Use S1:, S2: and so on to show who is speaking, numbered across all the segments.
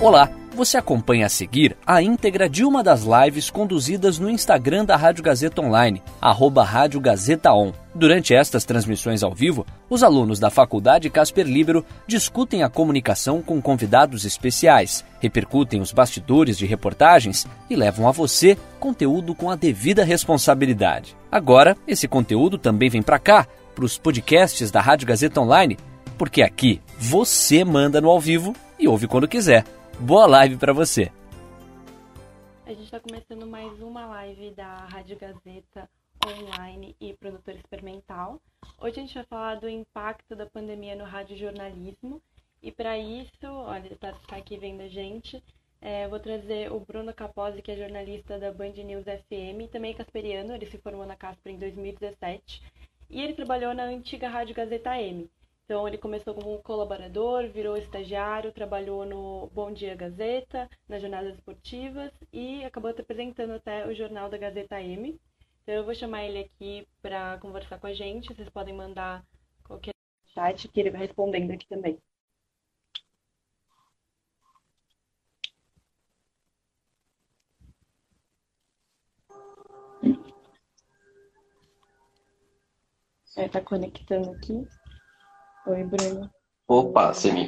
S1: Olá, você acompanha a seguir a íntegra de uma das lives conduzidas no Instagram da Rádio Gazeta Online, arroba Rádio Gazeta On. Durante estas transmissões ao vivo, os alunos da Faculdade Casper Libero discutem a comunicação com convidados especiais, repercutem os bastidores de reportagens e levam a você conteúdo com a devida responsabilidade. Agora, esse conteúdo também vem para cá, para os podcasts da Rádio Gazeta Online, porque aqui você manda no ao vivo e ouve quando quiser. Boa live para você.
S2: A gente está começando mais uma live da Rádio Gazeta Online e Produtor Experimental. Hoje a gente vai falar do impacto da pandemia no radiojornalismo. E para isso, olha, está tá aqui vendo a gente, é, vou trazer o Bruno Capozzi, que é jornalista da Band News FM, também casperiano, ele se formou na Casper em 2017. E ele trabalhou na antiga Rádio Gazeta M. Então, ele começou como colaborador, virou estagiário, trabalhou no Bom Dia Gazeta, nas jornadas esportivas e acabou apresentando até o jornal da Gazeta M. Então, eu vou chamar ele aqui para conversar com a gente. Vocês podem mandar qualquer chat que ele vai respondendo aqui também. Está conectando aqui. Oi, Bruno.
S3: Opa, você me.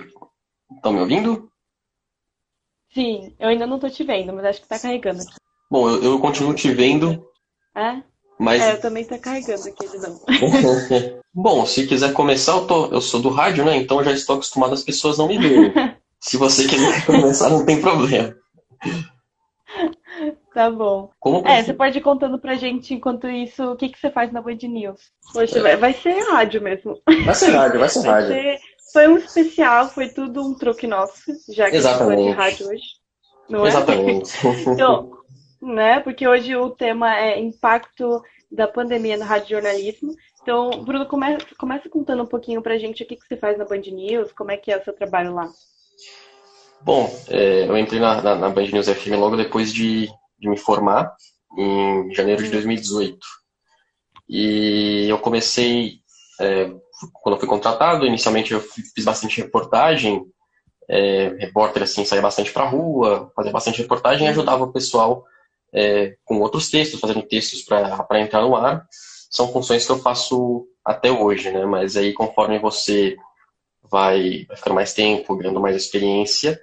S3: Estão me ouvindo?
S2: Sim, eu ainda não tô te vendo, mas acho que tá carregando aqui.
S3: Bom, eu, eu continuo te vendo.
S2: É?
S3: Mas...
S2: É, eu também tá carregando aqui, não.
S3: Bom, se quiser começar, eu, tô, eu sou do rádio, né? Então já estou acostumado às pessoas não me verem. se você quiser começar, não tem problema.
S2: Tá bom.
S3: Como
S2: é, você pode ir contando pra gente, enquanto isso, o que, que você faz na Band News. Poxa, é. vai ser rádio mesmo.
S3: Vai ser rádio, vai ser rádio. Vai ser...
S2: Foi um especial, foi tudo um truque nosso, já que
S3: Exatamente.
S2: a gente de rádio hoje. Não
S3: Exatamente.
S2: É? então, né, porque hoje o tema é impacto da pandemia no radiojornalismo. Então, Bruno, começa, começa contando um pouquinho pra gente o que, que você faz na Band News, como é que é o seu trabalho lá.
S3: Bom, é, eu entrei na, na, na Band News FM logo depois de, de me formar, em janeiro de 2018. E eu comecei, é, quando fui contratado, inicialmente eu fiz bastante reportagem, é, repórter assim, saía bastante para rua, fazia bastante reportagem e ajudava o pessoal é, com outros textos, fazendo textos para entrar no ar. São funções que eu faço até hoje, né? Mas aí conforme você vai, vai ficando mais tempo, ganhando mais experiência,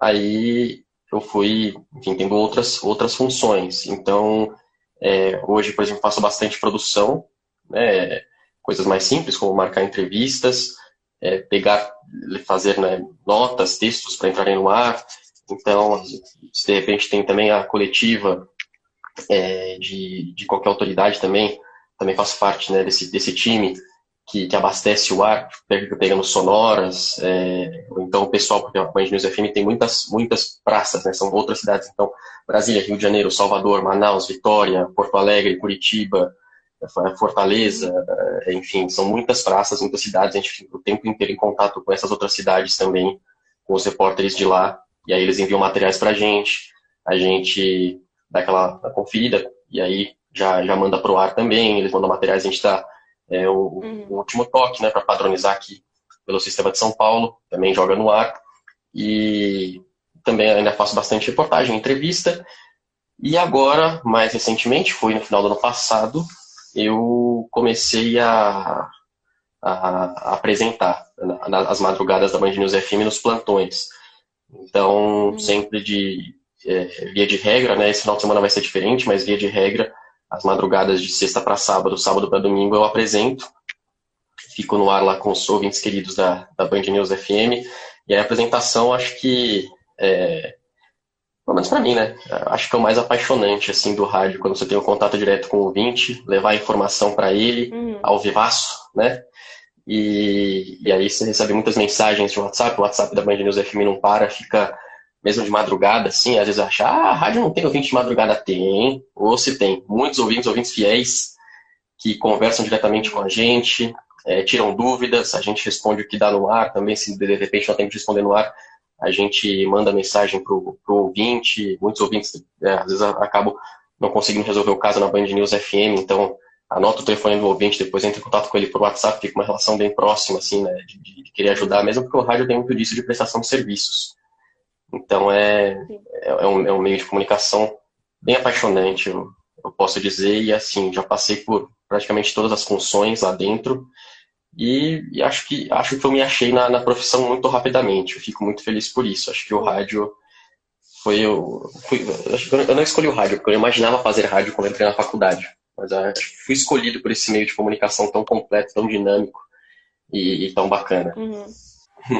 S3: aí eu fui, enfim, tendo outras, outras funções. Então, é, hoje, por exemplo, faço bastante produção, né, coisas mais simples, como marcar entrevistas, é, pegar, fazer né, notas, textos para entrarem no ar. Então, se de repente tem também a coletiva é, de, de qualquer autoridade também, também faço parte né, desse, desse time que, que abastece o ar, pegando sonoras, é, então o pessoal, porque a Band News FM tem muitas, muitas praças, né, são outras cidades, então Brasília, Rio de Janeiro, Salvador, Manaus, Vitória, Porto Alegre, Curitiba, Fortaleza, é, enfim, são muitas praças, muitas cidades, a gente fica o tempo inteiro em contato com essas outras cidades também, com os repórteres de lá, e aí eles enviam materiais para a gente, a gente dá aquela conferida, e aí já, já manda para o ar também, eles mandam materiais, a gente está é, o, uhum. o, último toque, né, para padronizar aqui pelo sistema de São Paulo, também joga no ar. E também ainda faço bastante reportagem, entrevista. E agora, mais recentemente, foi no final do ano passado, eu comecei a, a, a apresentar as madrugadas da Band News FM nos plantões. Então, uhum. sempre de é, via de regra, né? Esse final de semana vai ser diferente, mas via de regra, as madrugadas de sexta para sábado, sábado para domingo eu apresento. Fico no ar lá com os ouvintes queridos da, da Band News FM. E a apresentação, acho que, é, pelo menos para mim, né? Acho que é o mais apaixonante assim do rádio, quando você tem um contato direto com o ouvinte, levar a informação para ele, uhum. ao vivaço, né? E, e aí você recebe muitas mensagens de WhatsApp, o WhatsApp da Band News FM não para, fica mesmo de madrugada, assim, às vezes acha, ah, a rádio não tem ouvinte de madrugada. Tem, ou se tem. Muitos ouvintes, ouvintes fiéis, que conversam diretamente com a gente, é, tiram dúvidas, a gente responde o que dá no ar também, se de repente não tem que responder no ar, a gente manda mensagem pro, pro ouvinte, muitos ouvintes, é, às vezes acabam não conseguindo resolver o caso na Band News FM, então anota o telefone do ouvinte, depois entra em contato com ele por WhatsApp, fica uma relação bem próxima, assim, né, de, de querer ajudar, mesmo porque o rádio tem muito disso de prestação de serviços. Então é, é, é, um, é um meio de comunicação bem apaixonante, eu, eu posso dizer, e assim, já passei por praticamente todas as funções lá dentro, e, e, acho que acho que eu me achei na, na, profissão muito rapidamente. Eu fico muito feliz por isso. Acho que o rádio foi eu, fui, eu não escolhi o rádio porque eu imaginava fazer rádio quando entrei na faculdade, mas acho que fui escolhido por esse meio de comunicação tão completo, tão dinâmico e, e tão bacana.
S2: Uhum.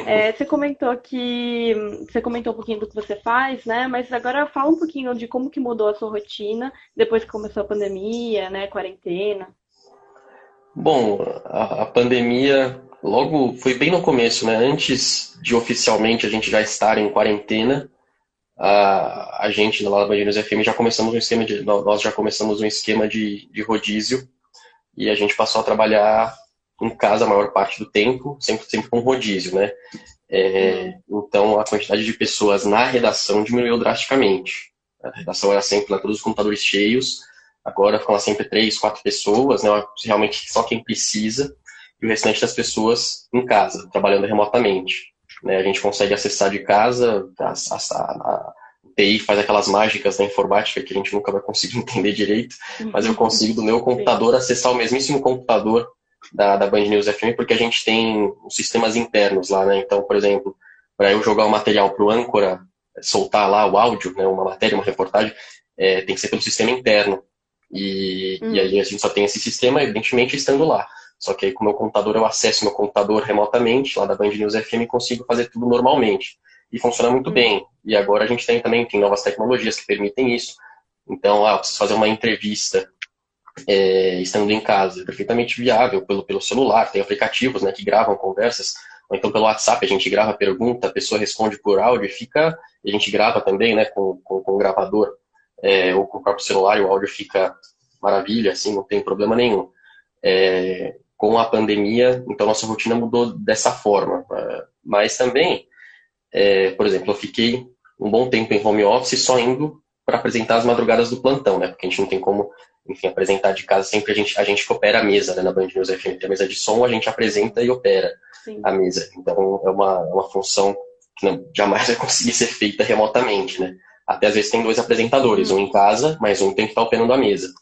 S2: É, você comentou que você comentou um pouquinho do que você faz, né? Mas agora fala um pouquinho de como que mudou a sua rotina depois que começou a pandemia, né? Quarentena.
S3: Bom, a, a pandemia logo foi bem no começo, né? Antes de oficialmente a gente já estar em quarentena, a, a gente lá Band News FM já começamos um esquema de nós já começamos um esquema de, de rodízio e a gente passou a trabalhar em casa a maior parte do tempo, sempre, sempre com rodízio, né? É, então a quantidade de pessoas na redação diminuiu drasticamente. A redação era sempre lá, todos os computadores cheios, agora ficam lá sempre três, quatro pessoas, né? Realmente só quem precisa, e o restante das pessoas em casa, trabalhando remotamente. Né? A gente consegue acessar de casa, a, a, a, TI faz aquelas mágicas da informática que a gente nunca vai conseguir entender direito, mas eu consigo do meu computador acessar o mesmíssimo computador da, da Band News FM, porque a gente tem os sistemas internos lá, né? Então, por exemplo, para eu jogar o material para o âncora, soltar lá o áudio, né, uma matéria, uma reportagem, é, tem que ser pelo sistema interno. E, hum. e aí a gente só tem esse sistema, evidentemente, estando lá. Só que aí com o meu computador eu acesso meu computador remotamente, lá da Band News FM, e consigo fazer tudo normalmente. E funciona muito hum. bem. E agora a gente tem também tem novas tecnologias que permitem isso. Então, ah, eu preciso fazer uma entrevista é, estando em casa. É perfeitamente viável pelo, pelo celular. Tem aplicativos né, que gravam conversas. Ou então pelo WhatsApp a gente grava a pergunta, a pessoa responde por áudio e fica. A gente grava também né, com, com, com o gravador é, ou com o próprio celular e o áudio fica maravilha, assim, não tem problema nenhum. É, com a pandemia, então nossa rotina mudou dessa forma. É, mas também, é, por exemplo, eu fiquei um bom tempo em home office só indo para apresentar as madrugadas do plantão, né? Porque a gente não tem como, enfim, apresentar de casa sempre a gente, a gente que opera a mesa, né? Na Band News FM tem a mesa de som, a gente apresenta e opera Sim. a mesa. Então é uma, é uma função que não, jamais vai conseguir ser feita remotamente, né? Até às vezes tem dois apresentadores, um em casa, mas um tem que estar operando a mesa.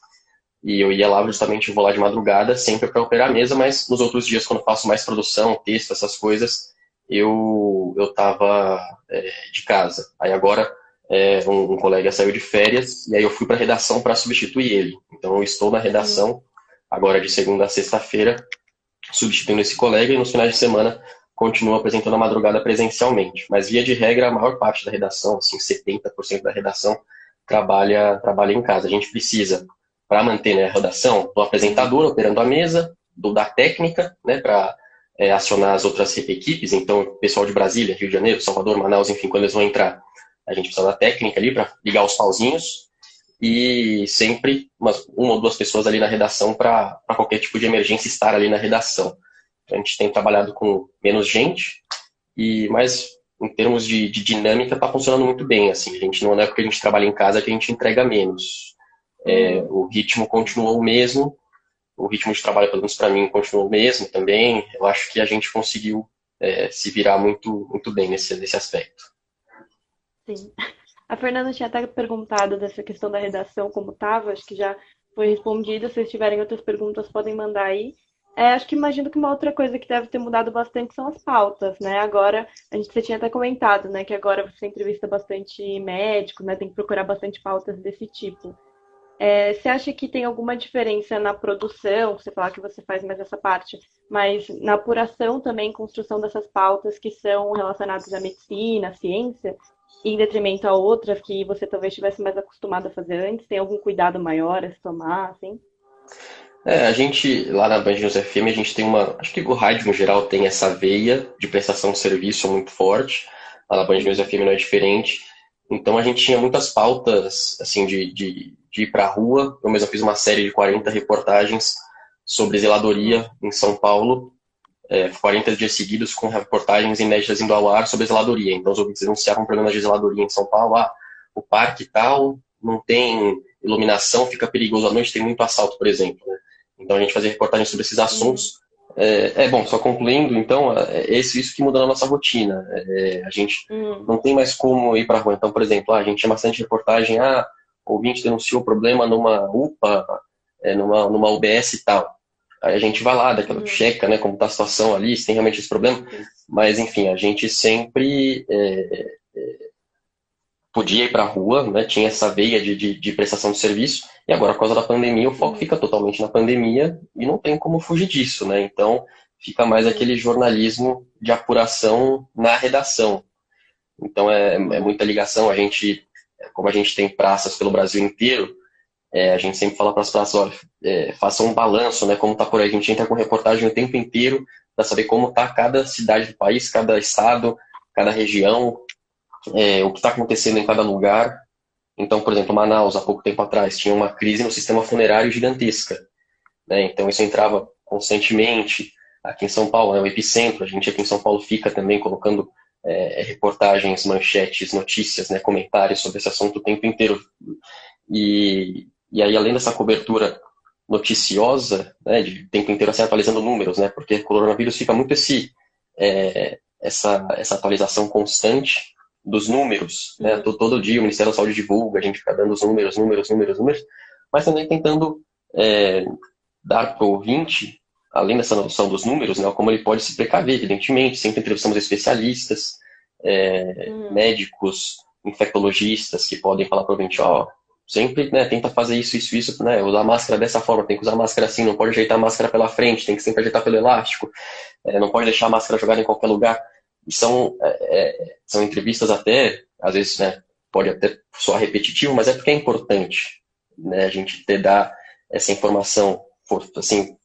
S3: E eu ia lá justamente, vou lá de madrugada, sempre para operar a mesa, mas nos outros dias, quando faço mais produção, texto, essas coisas, eu eu tava é, de casa. Aí agora é, um, um, colega saiu de férias e aí eu fui para a redação para substituir ele. Então eu estou na redação agora de segunda a sexta-feira substituindo esse colega e nos finais de semana continuo apresentando a madrugada presencialmente. Mas via de regra a maior parte da redação, assim 70% da redação trabalha trabalha em casa. A gente precisa para manter né, a redação do apresentador operando a mesa, do da técnica, né, para é, acionar as outras equipes. Então, pessoal de Brasília, Rio de Janeiro, Salvador, Manaus, enfim, quando eles vão entrar, a gente precisa da técnica ali para ligar os pauzinhos e sempre uma ou duas pessoas ali na redação para qualquer tipo de emergência estar ali na redação. A gente tem trabalhado com menos gente e mais em termos de, de dinâmica está funcionando muito bem. Assim, a gente não é porque a gente trabalha em casa que a gente entrega menos. É, o ritmo continuou o mesmo, o ritmo de trabalho, pelo menos para mim, continuou o mesmo também. Eu acho que a gente conseguiu é, se virar muito, muito bem nesse, nesse aspecto.
S2: Sim. A Fernanda tinha até perguntado dessa questão da redação, como estava, acho que já foi respondido. Se vocês tiverem outras perguntas, podem mandar aí. É, acho que imagino que uma outra coisa que deve ter mudado bastante são as pautas, né? Agora, a gente você tinha até comentado, né, que agora você entrevista bastante médico, né? Tem que procurar bastante pautas desse tipo. É, você acha que tem alguma diferença na produção? Você falar que você faz mais essa parte, mas na apuração também, construção dessas pautas que são relacionadas à medicina, à ciência, em detrimento a outras que você talvez estivesse mais acostumado a fazer antes? Tem algum cuidado maior a se tomar, assim?
S3: É, a gente, lá na Band News FM, a gente tem uma. Acho que o rádio, no geral, tem essa veia de prestação de serviço muito forte. Lá na Band News FM não é diferente. Então a gente tinha muitas pautas, assim, de, de, de ir para a rua. Eu mesmo fiz uma série de 40 reportagens sobre zeladoria em São Paulo é, 40 dias seguidos com reportagens inéditas indo ao ar sobre zeladoria. Então, os ouvintes denunciavam problemas de zeladoria em São Paulo. Ah, o parque tal não tem iluminação, fica perigoso à noite, tem muito assalto, por exemplo. Né? Então, a gente fazia reportagens sobre esses assuntos é, é, bom, só concluindo, então, é, é isso, que muda na nossa rotina. É, a gente hum. não tem mais como ir para a rua. Então, por exemplo, a gente tinha bastante reportagem, ah, o ouvinte denunciou problema numa UPA, é, numa, numa UBS e tal. Aí a gente vai lá, daquela hum. checa, né, como está a situação ali, se tem realmente esse problema. Mas, enfim, a gente sempre é, podia ir para a rua, né, tinha essa veia de, de, de, prestação de serviço, e agora, por causa da pandemia, o foco uhum. fica totalmente na pandemia e não tem como fugir disso, né? Então, fica mais aquele jornalismo de apuração na redação. Então, é, é muita ligação. A gente, como a gente tem praças pelo Brasil inteiro, é, a gente sempre fala para as praças, olha, é, façam um balanço, né, como está por aí. A gente entra com reportagem o tempo inteiro para saber como está cada cidade do país, cada estado, cada região, é, o que está acontecendo em cada lugar. Então, por exemplo, Manaus, há pouco tempo atrás, tinha uma crise no sistema funerário gigantesca. Né? Então, isso entrava constantemente. Aqui em São Paulo, né, o epicentro, a gente aqui em São Paulo fica também colocando é, reportagens, manchetes, notícias, né, comentários sobre esse assunto o tempo inteiro. E, e aí, além dessa cobertura noticiosa, né, de tempo inteiro assim, atualizando números, né, porque o coronavírus fica muito esse, é, essa, essa atualização constante dos números. Né? Uhum. Todo dia o Ministério da Saúde divulga, a gente fica dando os números, números, números, números, mas também tentando é, dar para o ouvinte, além dessa noção dos números, né, como ele pode se precaver, evidentemente. Sempre entrevistamos especialistas, é, uhum. médicos, infectologistas que podem falar para o ouvinte, ó, sempre né, tenta fazer isso, isso, isso, né, usar máscara dessa forma, tem que usar máscara assim, não pode ajeitar a máscara pela frente, tem que sempre ajeitar pelo elástico, é, não pode deixar a máscara jogada em qualquer lugar. E são, é, é, são entrevistas até, às vezes, né, pode até soar repetitivo, mas é porque é importante né, a gente ter dar essa informação, for, assim,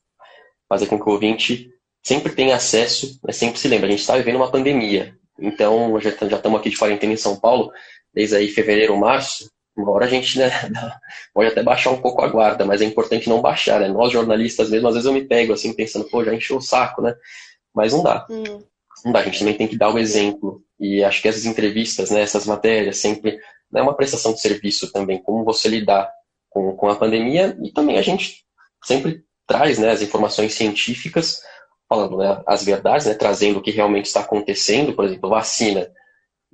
S3: fazer com que o ouvinte sempre tenha acesso, né, sempre se lembre, a gente está vivendo uma pandemia, então já, já estamos aqui de quarentena em São Paulo, desde aí fevereiro, março, uma hora a gente né, pode até baixar um pouco a guarda, mas é importante não baixar, né? Nós jornalistas mesmo, às vezes eu me pego assim, pensando, pô, já encheu o saco, né? Mas não dá. Hum não dá, a gente também tem que dar o exemplo. E acho que essas entrevistas, né, essas matérias, sempre é né, uma prestação de serviço também, como você lidar com, com a pandemia. E também a gente sempre traz né, as informações científicas, falando né, as verdades, né, trazendo o que realmente está acontecendo. Por exemplo, vacina.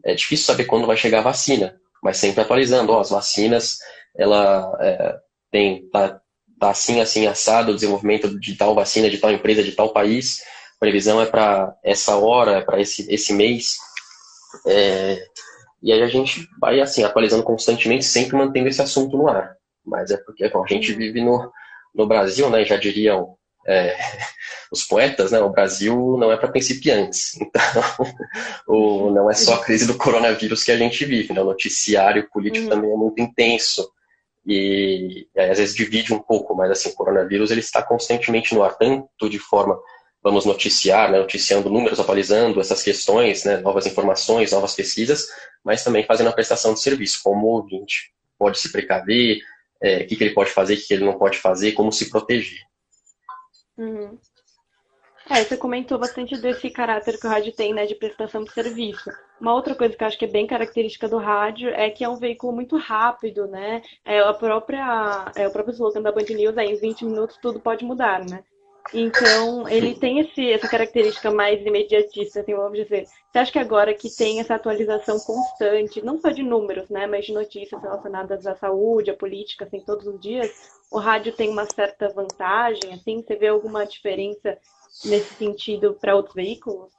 S3: É difícil saber quando vai chegar a vacina, mas sempre atualizando. As vacinas, ela é, tem, tá, tá assim, assim, assado, o desenvolvimento de tal vacina, de tal empresa, de tal país previsão é para essa hora, é para esse, esse mês. É, e aí a gente vai assim, atualizando constantemente, sempre mantendo esse assunto no ar. Mas é porque bom, a gente vive no, no Brasil, né? Já diriam é, os poetas, né? O Brasil não é para principiantes. Então, o, não é só a crise do coronavírus que a gente vive, né? O noticiário político uhum. também é muito intenso. E, e aí, às vezes divide um pouco, mas assim, o coronavírus ele está constantemente no ar, tanto de forma vamos noticiar, né, noticiando números, atualizando essas questões, né, novas informações, novas pesquisas, mas também fazendo a prestação de serviço, como o ouvinte pode se precaver, é, o que, que, ele pode fazer, o que, que, ele não pode fazer, como se proteger.
S2: Uhum. É, você comentou bastante desse caráter que o rádio tem, né, de prestação de serviço. Uma outra coisa que eu acho que é bem característica do rádio é que é um veículo muito rápido, né? É a própria, é o próprio slogan da Band News é em 20 minutos tudo pode mudar, né? Então, ele tem esse, essa característica mais imediatista, assim, vamos dizer. Você acha que agora que tem essa atualização constante, não só de números, né, mas de notícias relacionadas à saúde, à política, assim, todos os dias, o rádio tem uma certa vantagem, assim? Você vê alguma diferença nesse sentido para outros veículos?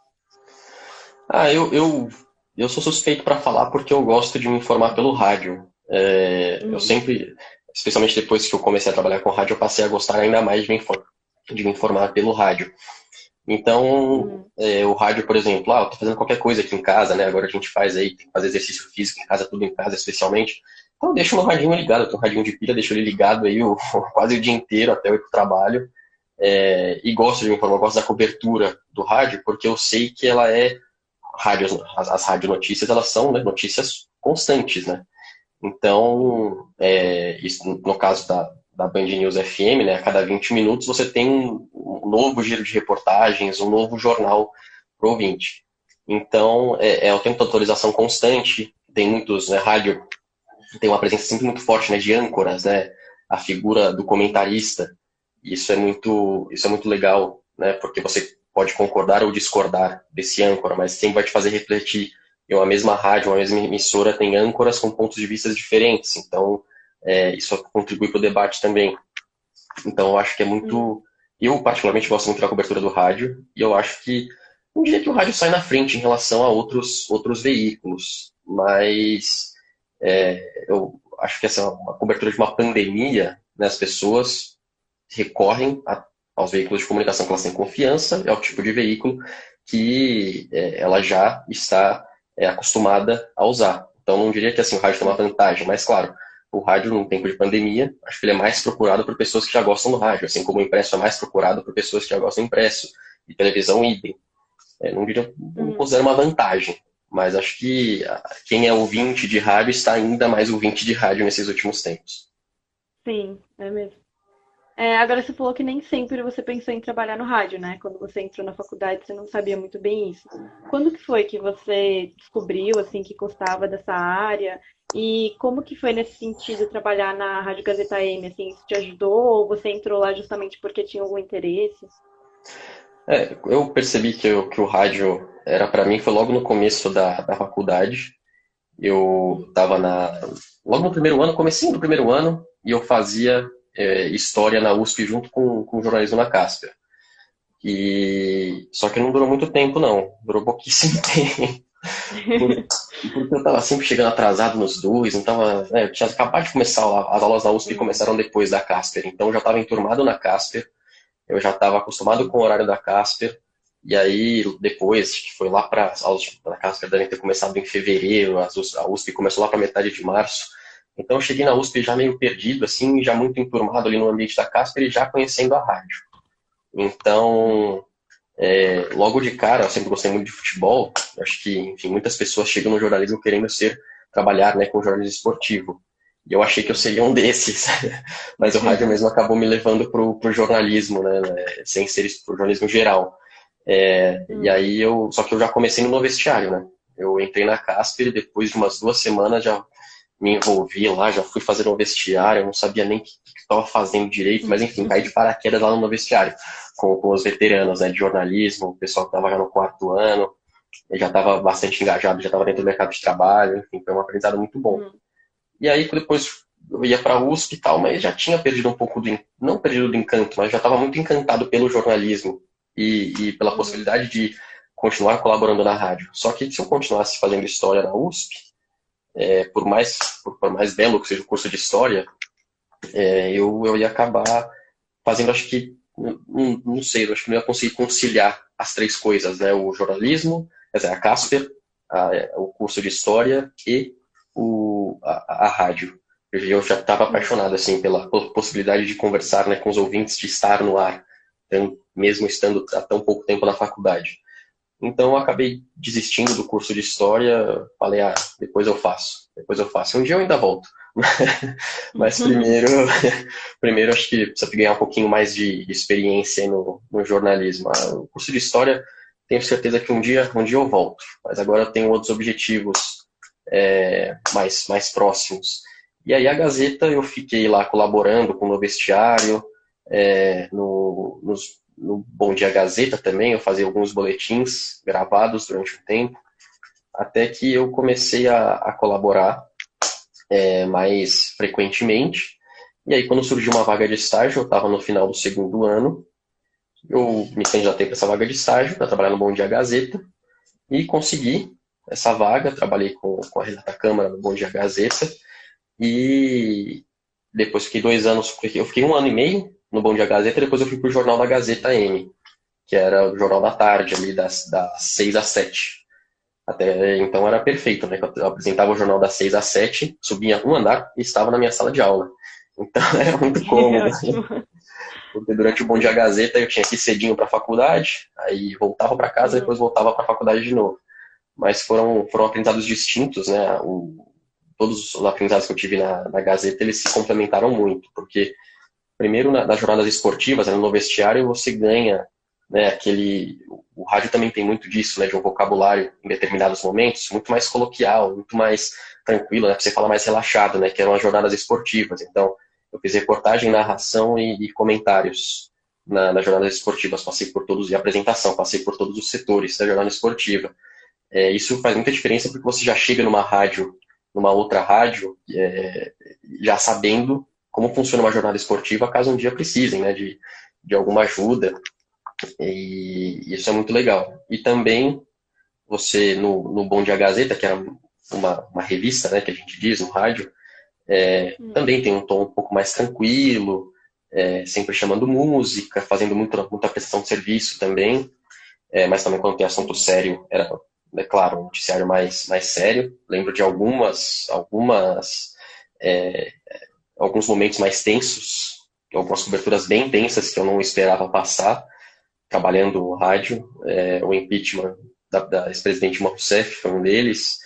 S3: Ah, eu, eu, eu sou suspeito para falar porque eu gosto de me informar pelo rádio. É, Eu uhum. sempre, especialmente depois que eu comecei a trabalhar com rádio, eu passei a gostar ainda mais de me informar de me informar pelo rádio. Então, uhum. é, o rádio, por exemplo, ah, eu tô fazendo qualquer coisa aqui em casa, né? Agora a gente faz aí, tem que fazer exercício físico em casa, tudo em casa, especialmente. Então, deixa o meu radinho ligado, eu tenho um radinho de pilha, deixo ele ligado aí o, quase o dia inteiro até eu ir pro trabalho. É, e gosto de informar, gosto da cobertura do rádio, porque eu sei que ela é. Rádios, as, as radionotícias, elas são né, notícias constantes, né? Então, é, isso, no caso da, da Band News FM, né, a cada 20 minutos você tem um, novo giro de reportagens, um novo jornal para o ouvinte. Então, é, é o tempo de atualização constante, tem muitos, né, rádio tem uma presença sempre muito forte, né, de âncoras, né, a figura do comentarista, isso é muito, isso é muito legal né? Porque você pode concordar ou discordar desse âncora, mas sempre vai te fazer refletir. E uma mesma rádio, uma mesma emissora tem âncoras com pontos de vista diferentes, então é, isso contribui para o debate também. Então eu acho que é muito. Hum. Eu, particularmente, gosto muito da cobertura do rádio, e eu acho que um dia que o rádio sai na frente em relação a outros, outros veículos, mas é, eu acho que essa é uma cobertura de uma pandemia, né, as pessoas recorrem a, aos veículos de comunicação que elas têm confiança, é o tipo de veículo que é, ela já está é, acostumada a usar. Então, não diria que assim, o rádio tem uma vantagem, mas claro, o rádio, num tempo de pandemia, acho que ele é mais procurado por pessoas que já gostam do rádio, assim como o impresso é mais procurado por pessoas que já gostam do impresso, e televisão, idem. É, não diria, não hum. considero uma vantagem, mas acho que quem é ouvinte de rádio está ainda mais ouvinte de rádio nesses últimos tempos.
S2: Sim, é mesmo. É, agora você falou que nem sempre você pensou em trabalhar no rádio, né? Quando você entrou na faculdade, você não sabia muito bem isso. Quando que foi que você descobriu, assim, que gostava dessa área? E como que foi nesse sentido trabalhar na Rádio Gazeta M? Assim, isso te ajudou ou você entrou lá justamente porque tinha algum interesse?
S3: É, eu percebi que, eu, que o rádio era para mim, foi logo no começo da, da faculdade. Eu estava na. Logo no primeiro ano, comecinho do primeiro ano, e eu fazia é, história na USP junto com, com jornalismo na Casper. E só que não durou muito tempo, não. Durou pouquíssimo tempo. Porque eu estava sempre chegando atrasado nos dois, então né, eu tinha acabado de começar, as aulas da USP começaram depois da Casper, então eu já estava enturmado na Casper, eu já estava acostumado com o horário da Casper, e aí depois, que foi lá para da Casper devem ter começado em fevereiro, a USP começou lá para metade de março, então eu cheguei na USP já meio perdido, assim, já muito enturmado ali no ambiente da Casper e já conhecendo a rádio. Então, é, logo de cara, eu sempre gostei muito de futebol. Acho que, enfim, muitas pessoas chegam no jornalismo querendo ser trabalhar, né, com jornalismo esportivo. E eu achei que eu seria um desses, mas o rádio mesmo acabou me levando para o jornalismo, né, sem ser para o jornalismo geral. É, e aí eu, só que eu já comecei no vestiário, né? Eu entrei na Casper e depois de umas duas semanas já me envolvi lá, já fui fazer um vestiário, eu não sabia nem o que estava fazendo direito, mas enfim, caí de paraquedas lá no vestiário, com, com os veteranos né, de jornalismo, o pessoal que estava já no quarto ano, já estava bastante engajado, já estava dentro do mercado de trabalho, enfim, foi um aprendizado muito bom. Uhum. E aí depois eu ia para a USP e tal, mas já tinha perdido um pouco do, não perdido do encanto, mas já estava muito encantado pelo jornalismo e, e pela uhum. possibilidade de continuar colaborando na rádio. Só que se eu continuasse fazendo história na USP, é, por, mais, por, por, mais belo que seja o curso de história, é, eu, eu ia acabar fazendo, acho que, não, não sei, eu acho que não ia conseguir conciliar as três coisas, né? O jornalismo, quer dizer, a Casper, a, o curso de história e o, a, a rádio. Eu já estava apaixonado, assim, pela possibilidade de conversar né, com os ouvintes, de estar no ar, então, mesmo estando há tão pouco tempo na faculdade. Então eu acabei desistindo do curso de história, falei, ah, depois eu faço, depois eu faço. Um dia eu ainda volto. Mas primeiro, primeiro acho que precisa ganhar um pouquinho mais de experiência no, no jornalismo. Ah, o curso de história, tenho certeza que um dia, um dia eu volto. Mas agora eu tenho outros objetivos é, mais, mais próximos. E aí a Gazeta eu fiquei lá colaborando com o meu vestiário, é, no, nos no Bom Dia Gazeta também, eu fazia alguns boletins gravados durante o tempo, até que eu comecei a, a colaborar é, mais frequentemente. E aí, quando surgiu uma vaga de estágio, eu estava no final do segundo ano, eu me candidatei para essa vaga de estágio, para trabalhar no Bom Dia Gazeta, e consegui essa vaga, trabalhei com, com a Renata Câmara no Bom Dia Gazeta, e depois fiquei dois anos, eu fiquei um ano e meio no Bom Dia Gazeta, depois eu fui pro Jornal da Gazeta M, que era o jornal da tarde, ali das, das 6 às 7. Até então era perfeito, né? Eu apresentava o jornal das 6 às 7, subia um andar e estava na minha sala de aula. Então era muito cômodo. Porque durante o Bom Dia Gazeta eu tinha que ir cedinho para a faculdade, aí voltava para casa e uhum. depois voltava para a faculdade de novo. Mas foram, foram aprendizados distintos, né? O, todos os aprendizados que eu tive na, na Gazeta, eles se complementaram muito, porque primeiro na, nas jornadas esportivas, né, no vestiário, você ganha né, aquele. O rádio também tem muito disso, né, de um vocabulário em determinados momentos, muito mais coloquial, muito mais tranquilo, né, você fala mais relaxado, né, que eram as jornadas esportivas. Então, eu fiz reportagem, narração e, e comentários na, nas jornadas esportivas, passei por todos, e apresentação, passei por todos os setores da jornada esportiva. É, isso faz muita diferença porque você já chega numa rádio, numa outra rádio, é, já sabendo como funciona uma jornada esportiva, caso um dia precisem né, de, de alguma ajuda. E isso é muito legal. E também você, no, no Bom Dia Gazeta, que era uma, uma revista, né, que a gente diz no rádio, é, hum. também tem um tom um pouco mais tranquilo, é, sempre chamando música, fazendo muita, muita prestação de serviço também, é, mas também quando tem assunto sério, era, é claro, um noticiário mais, mais sério. Lembro de algumas, algumas é, alguns momentos mais tensos, algumas coberturas bem tensas que eu não esperava passar, trabalhando no rádio, é, o impeachment da, da ex-presidente Rousseff foi um deles,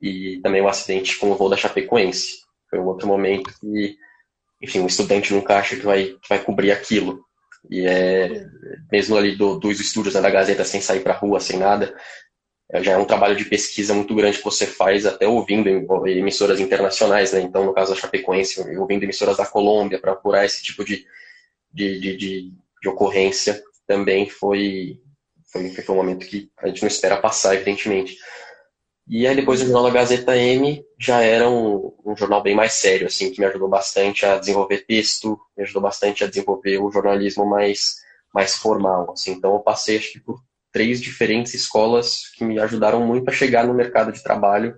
S3: e também o acidente com o voo da Chapecoense. Foi um outro momento que enfim, um estudante nunca acha que vai, que vai cobrir aquilo. E é, mesmo ali do, dos estúdios né, da Gazeta, sem sair para rua, sem nada, é, já é um trabalho de pesquisa muito grande que você faz, até ouvindo emissoras internacionais, né? Então, no caso da Chapecoense, ouvindo emissoras da Colômbia para apurar esse tipo de, de, de, de, de ocorrência, também foi, foi, foi um momento que a gente não espera passar, evidentemente. E aí depois o jornal da Gazeta M já era um, um, jornal bem mais sério, assim, que me ajudou bastante a desenvolver texto, me ajudou bastante a desenvolver o jornalismo mais, mais formal, assim. Então eu passei, acho que por três diferentes escolas que me ajudaram muito a chegar no mercado de trabalho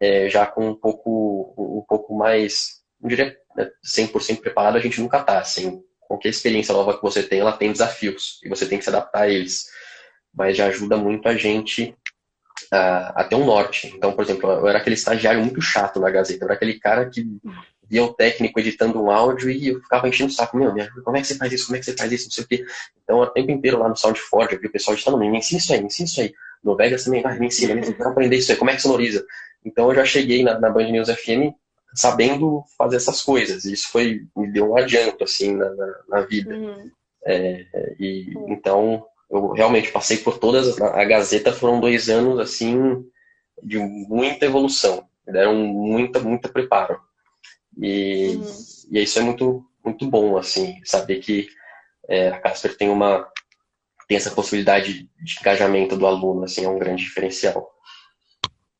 S3: é, já com um pouco, um pouco mais, não diria né, 100% preparado, a gente nunca tá, assim. Qualquer experiência nova que você tem, ela tem desafios, e você tem que se adaptar a eles. Mas já ajuda muito a gente uh, até o norte. Então, por exemplo, eu era aquele estagiário muito chato na Gazeta, eu era aquele cara que via o técnico editando um áudio e eu ficava enchendo o saco, meu, como é que você faz isso, como é que você faz isso, não sei o quê. Então, o tempo inteiro lá no SoundForge, eu vi o pessoal editando, me ensina isso aí, me ensina isso aí. No Vegas também, vai, me ensina, me ensina, aprender isso aí, como é que sonoriza. Então, eu já cheguei na, na Band News FM sabendo fazer essas coisas. E isso foi, me deu um adianto, assim, na, na, na vida. Uhum. É, e, então, eu realmente passei por todas. A Gazeta foram dois anos assim de muita evolução, deram muita, muita preparo. E, uhum. e isso é muito, muito bom, assim, saber que é, a Casper tem uma tem essa possibilidade de engajamento do aluno, assim, é um grande diferencial.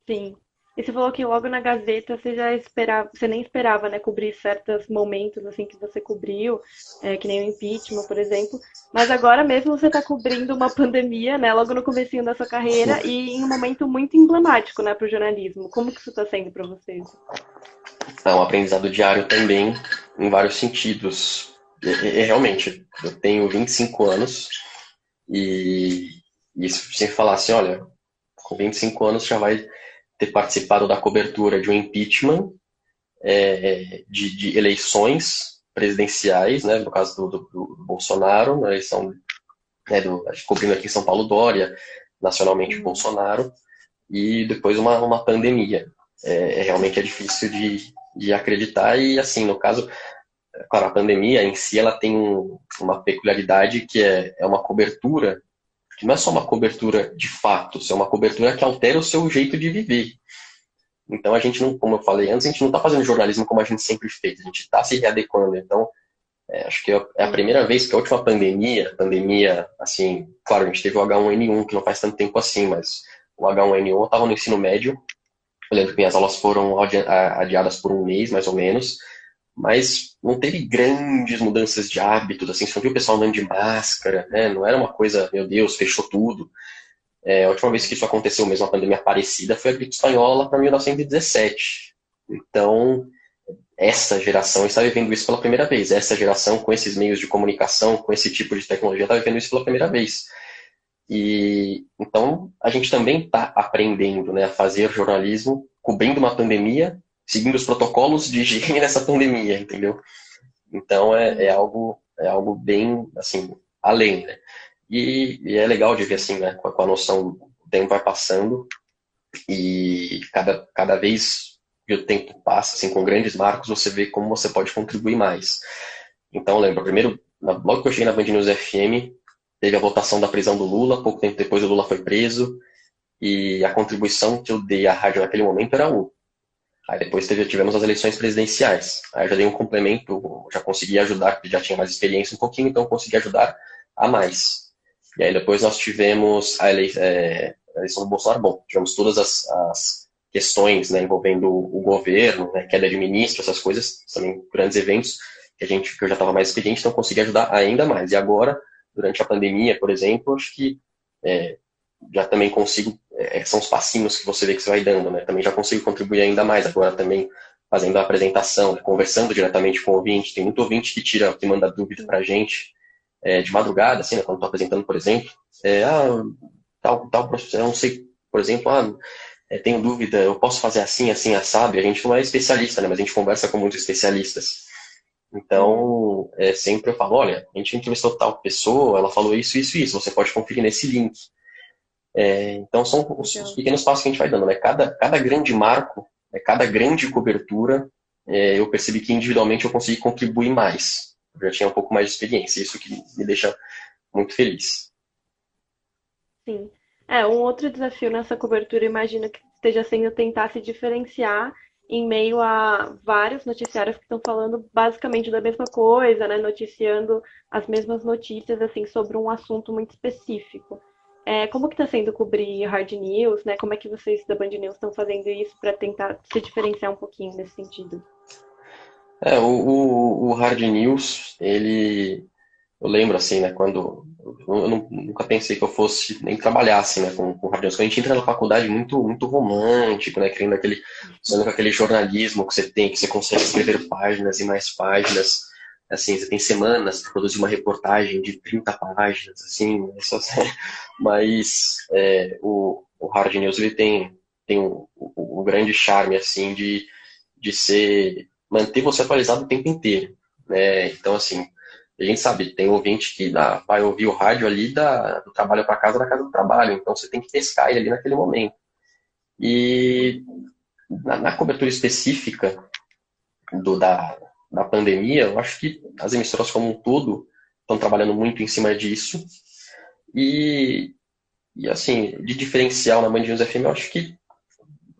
S2: Sim, e você falou que logo na Gazeta você já esperava, você nem esperava, né, cobrir certos momentos assim que você cobriu, é, que nem o impeachment, por exemplo. Mas agora mesmo você está cobrindo uma pandemia, né, logo no comecinho da sua carreira e em um momento muito emblemático, né, para o jornalismo. Como que isso está sendo para vocês?
S3: É um aprendizado diário também, em vários sentidos. E, e, realmente, eu tenho 25 anos e, e se você falar assim, olha, com 25 anos já vai ter participado da cobertura de um impeachment, é, de, de, eleições presidenciais, né, no caso do, do, do Bolsonaro, na eleição, né, do, cobrindo aqui em São Paulo Dória, nacionalmente uhum. Bolsonaro, e depois uma, uma pandemia. É, é, realmente é difícil de, de acreditar, e assim, no caso, claro, a pandemia em si ela tem um, uma peculiaridade que é, é uma cobertura não é só uma cobertura de fatos, é uma cobertura que altera o seu jeito de viver. Então a gente não, como eu falei antes, a gente não está fazendo jornalismo como a gente sempre fez, a gente está se readequando. Então, é, acho que é a primeira vez que a última pandemia, pandemia, assim, claro, a gente teve o H1N1, que não faz tanto tempo assim, mas o H1N1 eu estava no ensino médio, eu lembro que minhas aulas foram adiadas por um mês, mais ou menos, mas não teve grandes mudanças de hábitos, assim, você não viu o pessoal andando de máscara, né? Não era uma coisa, meu Deus, fechou tudo. É, a última vez que isso aconteceu mesmo, uma pandemia parecida, foi a gripe espanhola para 1917. Então, essa geração está vivendo isso pela primeira vez. Essa geração, com esses meios de comunicação, com esse tipo de tecnologia, está vivendo isso pela primeira vez. E então a gente também está aprendendo né, a fazer jornalismo cobrindo uma pandemia seguindo os protocolos de higiene nessa pandemia, entendeu? Então é, é algo é algo bem assim além, né? E, e, é legal de ver assim, né? Com a, com a noção o tempo vai passando e cada, cada vez que o tempo passa, assim, com grandes marcos, você vê como você pode contribuir mais. Então, lembra, primeiro, logo que eu cheguei na Band News FM, teve a votação da prisão do Lula, pouco tempo depois o Lula foi preso, e a contribuição que eu dei à rádio naquele momento era um Aí depois teve, tivemos as eleições presidenciais. Aí eu já dei um complemento, já consegui ajudar, porque já tinha mais experiência um pouquinho, então consegui ajudar a mais. E aí depois nós tivemos é, a eleição do Bolsonaro. Bom, tivemos todas as, as questões né, envolvendo o governo, né, queda de ministro, essas coisas, também grandes eventos que a gente que eu já estava mais experiente, então consegui ajudar ainda mais. E agora, durante a pandemia, por exemplo, acho que é, já também consigo, é, são os passinhos que você vê que você vai dando, né? Também já consigo contribuir ainda mais, agora também fazendo a apresentação, né? conversando diretamente com o ouvinte. Tem muito ouvinte que tira, que manda dúvida para a gente é, de madrugada, assim, né? quando estou apresentando, por exemplo. É, ah, tal, tal profissional, não sei, por exemplo, ah, é, tenho dúvida, eu posso fazer assim, assim, assado. E a gente não é especialista, né? Mas a gente conversa com muitos especialistas. Então, é, sempre eu falo, olha, a gente entrevistou tal pessoa, ela falou isso, isso, isso. Você pode conferir nesse link. É, então são os, os, pequenos passos que a gente vai dando, né? Cada, cada grande marco, né? cada grande cobertura, é, eu percebi que individualmente eu consegui contribuir mais. Eu já tinha um pouco mais de experiência, isso que me deixa muito feliz.
S2: Sim. É, um outro desafio nessa cobertura, imagino que esteja sendo tentar se diferenciar em meio a vários noticiários que estão falando basicamente da mesma coisa, né? Noticiando as mesmas notícias, assim, sobre um assunto muito específico. É, como que está sendo cobrir hard news, né? Como é que vocês da Band News estão fazendo isso para tentar se diferenciar um pouquinho nesse sentido?
S3: É, o, o, o, hard news, ele, eu lembro assim, né? Quando eu nunca pensei que eu fosse nem trabalhar assim, né? Com, com hard news. Quando a gente entra na faculdade muito, muito romântico, né? Querendo aquele, com aquele jornalismo que você tem, que você consegue escrever páginas e mais páginas assim, você tem semanas para produzir uma reportagem de 30 páginas, assim, mas é, o, o Hard News ele tem, tem um, um, um, grande charme, assim, de, de ser, manter você atualizado o tempo inteiro, né, então, assim, a gente sabe, tem ouvinte que dá, vai ouvir o rádio ali da, do trabalho para casa, da casa do trabalho, então você tem que pescar ele ali naquele momento. E na, na cobertura específica do, da, da pandemia, eu acho que as emissoras como um todo estão trabalhando muito em cima disso. E, e assim, de diferencial na Band News FM, eu acho que,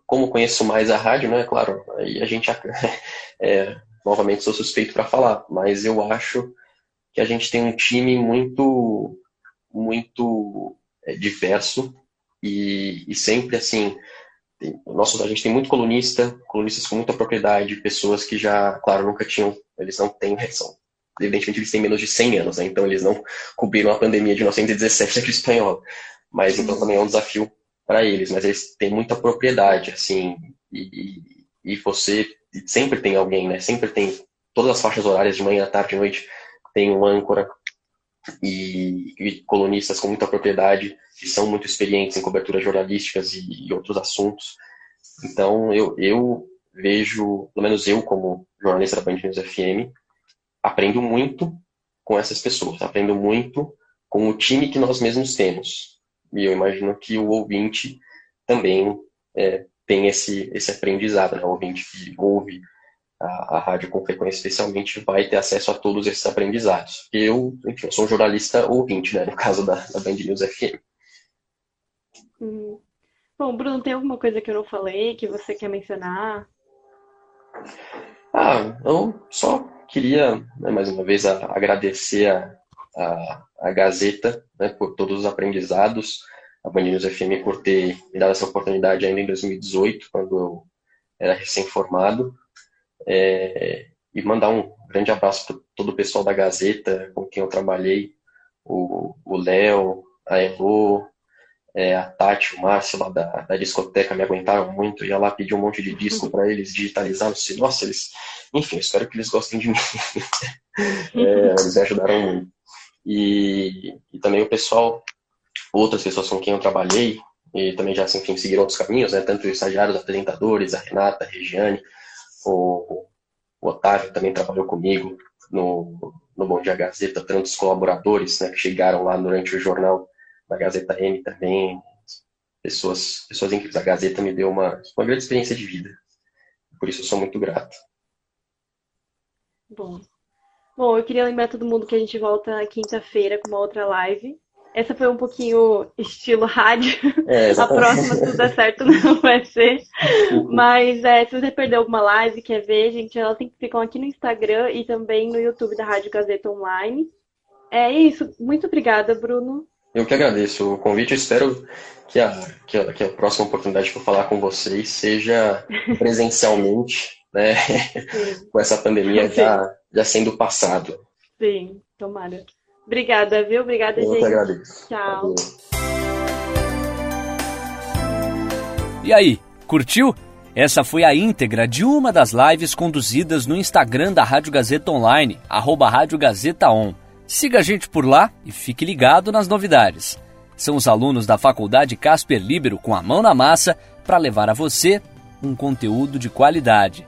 S3: como conheço mais a rádio, né, claro, aí a gente, é, novamente, sou suspeito para falar, mas eu acho que a gente tem um time muito, muito é, diverso e, e sempre, assim, nosso, a gente tem muito colunista, colunistas com muita propriedade, pessoas que já, claro, nunca tinham, eles não têm, são, evidentemente eles têm menos de 100 anos, né? então eles não cobriram a pandemia de 1917 da gripe espanhola, mas então também é um desafio para eles, mas eles têm muita propriedade, assim, e, e, e você sempre tem alguém, né? Sempre tem todas as faixas horárias de manhã, tarde, noite, tem um âncora e, e colunistas com muita propriedade que são muito experientes em coberturas jornalísticas e, e outros assuntos. Então, eu, eu vejo, pelo menos eu, como jornalista da Band News FM, aprendo muito com essas pessoas, aprendo muito com o time que nós mesmos temos. E eu imagino que o ouvinte também é, tem esse, esse aprendizado, né? o ouvinte que ouve a, a, rádio com frequência especialmente vai ter acesso a todos esses aprendizados. Eu, enfim, eu sou um jornalista ouvinte, né, no caso da, da Band News FM.
S2: Hum. Bom, Bruno, tem alguma coisa que eu não falei que você quer mencionar?
S3: Ah, eu só queria, né, mais uma vez, a, agradecer a, a, a Gazeta né, por todos os aprendizados, a Band News FM por ter me dado essa oportunidade ainda em 2018, quando eu era recém-formado, é, e mandar um grande abraço para todo o pessoal da Gazeta, com quem eu trabalhei, o Léo, a Elo, é, a Tati, o Márcio lá da, da discoteca me aguentaram muito, ia lá pedir um monte de disco para eles digitalizar, não nossa, eles, enfim, espero que eles gostem de mim. é, eles me ajudaram muito. E, e também o pessoal, outras pessoas com quem eu trabalhei, e também já, enfim, seguiram outros caminhos, né, tanto os estagiários, apresentadores, a Renata, a Regiane, o, o Otávio também trabalhou comigo no, no Bom Dia Gazeta, tantos colaboradores né, que chegaram lá durante o jornal da Gazeta M também, pessoas, pessoas incríveis. A Gazeta me deu uma, uma grande experiência de vida. Por isso eu sou muito grato.
S2: Bom. Bom, eu queria lembrar todo mundo que a gente volta quinta-feira com uma outra live. Essa foi um pouquinho estilo rádio. É, a próxima, se tudo der certo, não vai ser. Mas é, se você perdeu alguma live, quer ver, gente, elas ficam aqui no Instagram e também no YouTube da Rádio Gazeta Online. É isso. Muito obrigada, Bruno.
S3: Eu que agradeço o convite. Eu espero que a, que a, que a próxima oportunidade para falar com vocês seja presencialmente, né? com essa pandemia já, já sendo passado.
S2: Sim, tomara. Obrigada, viu? Obrigada,
S3: Eu
S2: gente.
S3: Eu agradeço.
S2: Tchau.
S1: E aí, curtiu? Essa foi a íntegra de uma das lives conduzidas no Instagram da Rádio Gazeta Online, arroba Rádio Gazeta On. Siga a gente por lá e fique ligado nas novidades. São os alunos da Faculdade Casper Libero com a mão na massa para levar a você um conteúdo de qualidade.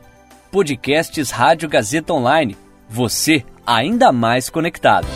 S1: Podcasts Rádio Gazeta Online. Você ainda mais conectado.